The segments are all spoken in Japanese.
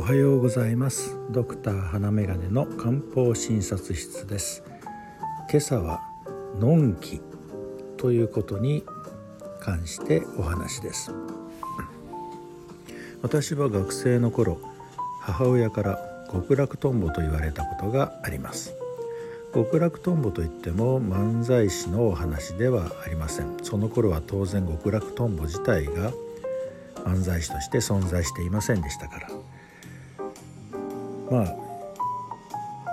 おはようございます。ドクター花眼鏡の漢方診察室です。今朝はのんきということに関してお話です。私は学生の頃母親から極楽とんぼと言われたことがあります。極楽とんぼといっても漫才師のお話ではありません。その頃は当然極楽とんぼ自体が漫才師として存在していませんでしたから。まあ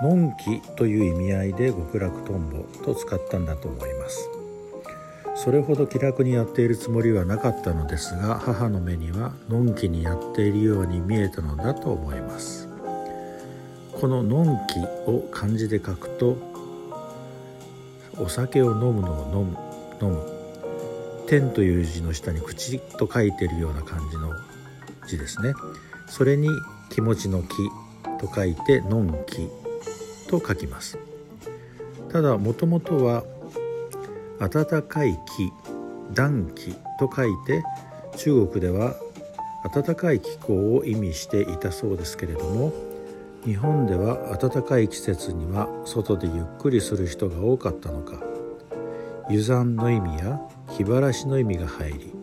「のんき」という意味合いで極楽とんぼと使ったんだと思います。それほど気楽にやっているつもりはなかったのですが母の目にはのんきにやっているように見えたのだと思います。この「のんき」を漢字で書くとお酒を飲むのを飲む飲む。天という字の下に口と書いているような感じの字ですね。それに気持ちの気。と書いてのんきと書きます。ただもともとは暖かい気暖気と書いて中国では暖かい気候を意味していたそうですけれども日本では暖かい季節には外でゆっくりする人が多かったのか湯山の意味や気晴らしの意味が入り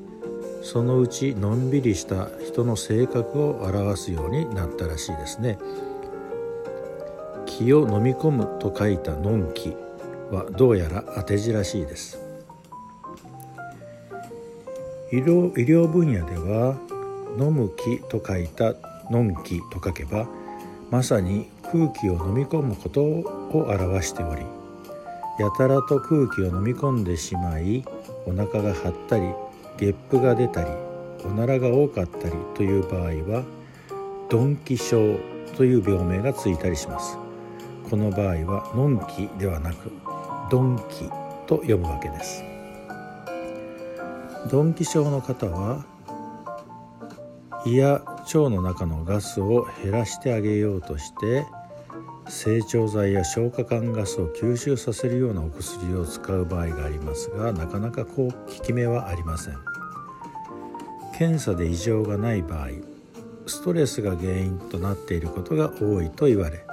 そのうちのんびりした人の性格を表すようになったらしいですね。気を飲み込むと書いたのんきはどうやら当て字らしいです。医療医療分野では飲む気と書いたのんきと書けばまさに空気を飲み込むことを表しておりやたらと空気を飲み込んでしまいお腹が張ったりゲップが出たりおならが多かったりという場合は鈍気症という病名がついたりします。この場合はのんきではなく鈍気と読むわけです。鈍気症の方は胃や腸の中のガスを減らしてあげようとして成長剤や消化管ガスを吸収させるようなお薬を使う場合がありますがなかなかこう効き目はありません。検査で異常がない場合ストレスが原因となっていることが多いと言われ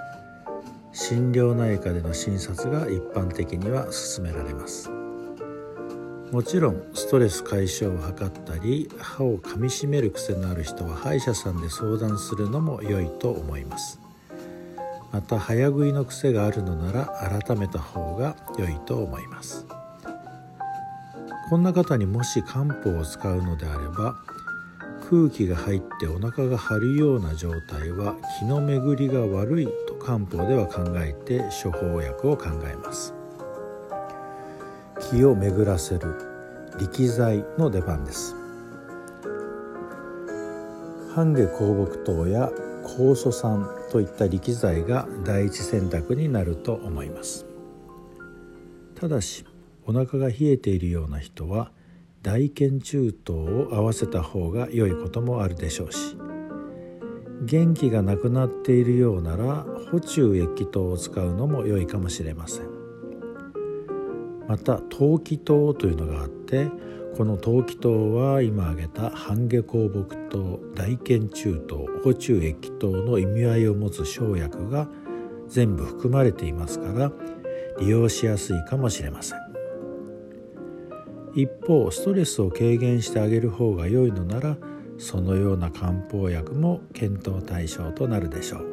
心療内科での診察が一般的には勧められます。もちろんストレス解消を図ったり歯をかみしめる癖のある人は歯医者さんで相談するのも良いと思います。また早食いの癖があるのなら改めた方が良いと思います。こんな方にもし漢方を使うのであれば空気が入ってお腹が張るような状態は気の巡りが悪いと漢方では考えて処方薬を考えます。気を巡らせる力剤の出番です。半下香木糖や酵素酸といった力剤が第一選択になると思います。ただしお腹が冷えているような人は大腱中等を合わせた方が良いこともあるでしょうし元気がなくなっているようなら補中液糖を使うのも良いかもしれません。また陶器糖というのがあってこの陶器糖は今挙げた半下香木糖大腱中糖補中液糖の意味合いを持つ生薬が全部含まれていますから利用しやすいかもしれません。一方ストレスを軽減してあげる方が良いのならそのような漢方薬も検討対象となるでしょう。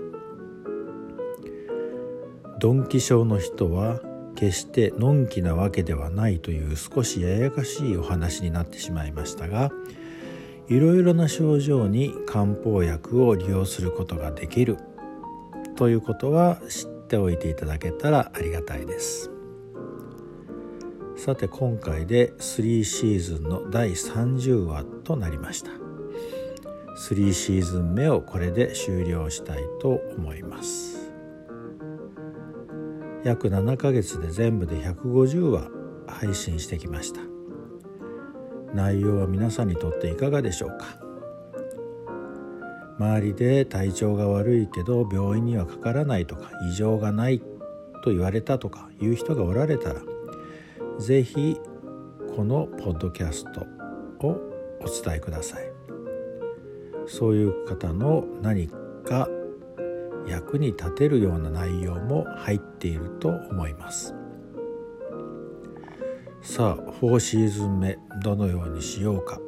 鈍気症の人は決してのんきなわけではないという少しややかしいお話になってしまいましたがいろいろな症状に漢方薬を利用することができるということは知っておいていただけたらありがたいです。さて今回で3シーズンの第30話となりました。3シーズン目をこれで終了したいと思います。約7ヶ月で全部で150話配信してきました。内容は皆さんにとっていかがでしょうか？周りで体調が悪いけど病院にはかからないとか異常がないと言われたとかいう人がおられたら是非このポッドキャストをお伝えください。そういう方の何が役に立てるような内容も入っていると思います。さあ4シーズン目どのようにしようか。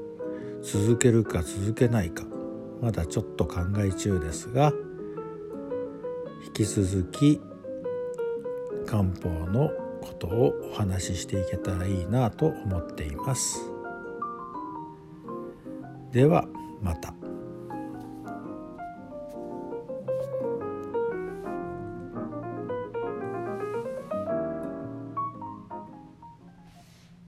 続けるか続けないか。まだちょっと考え中ですが引き続き漢方のことをお話ししていけたらいいなと思っています。ではまた。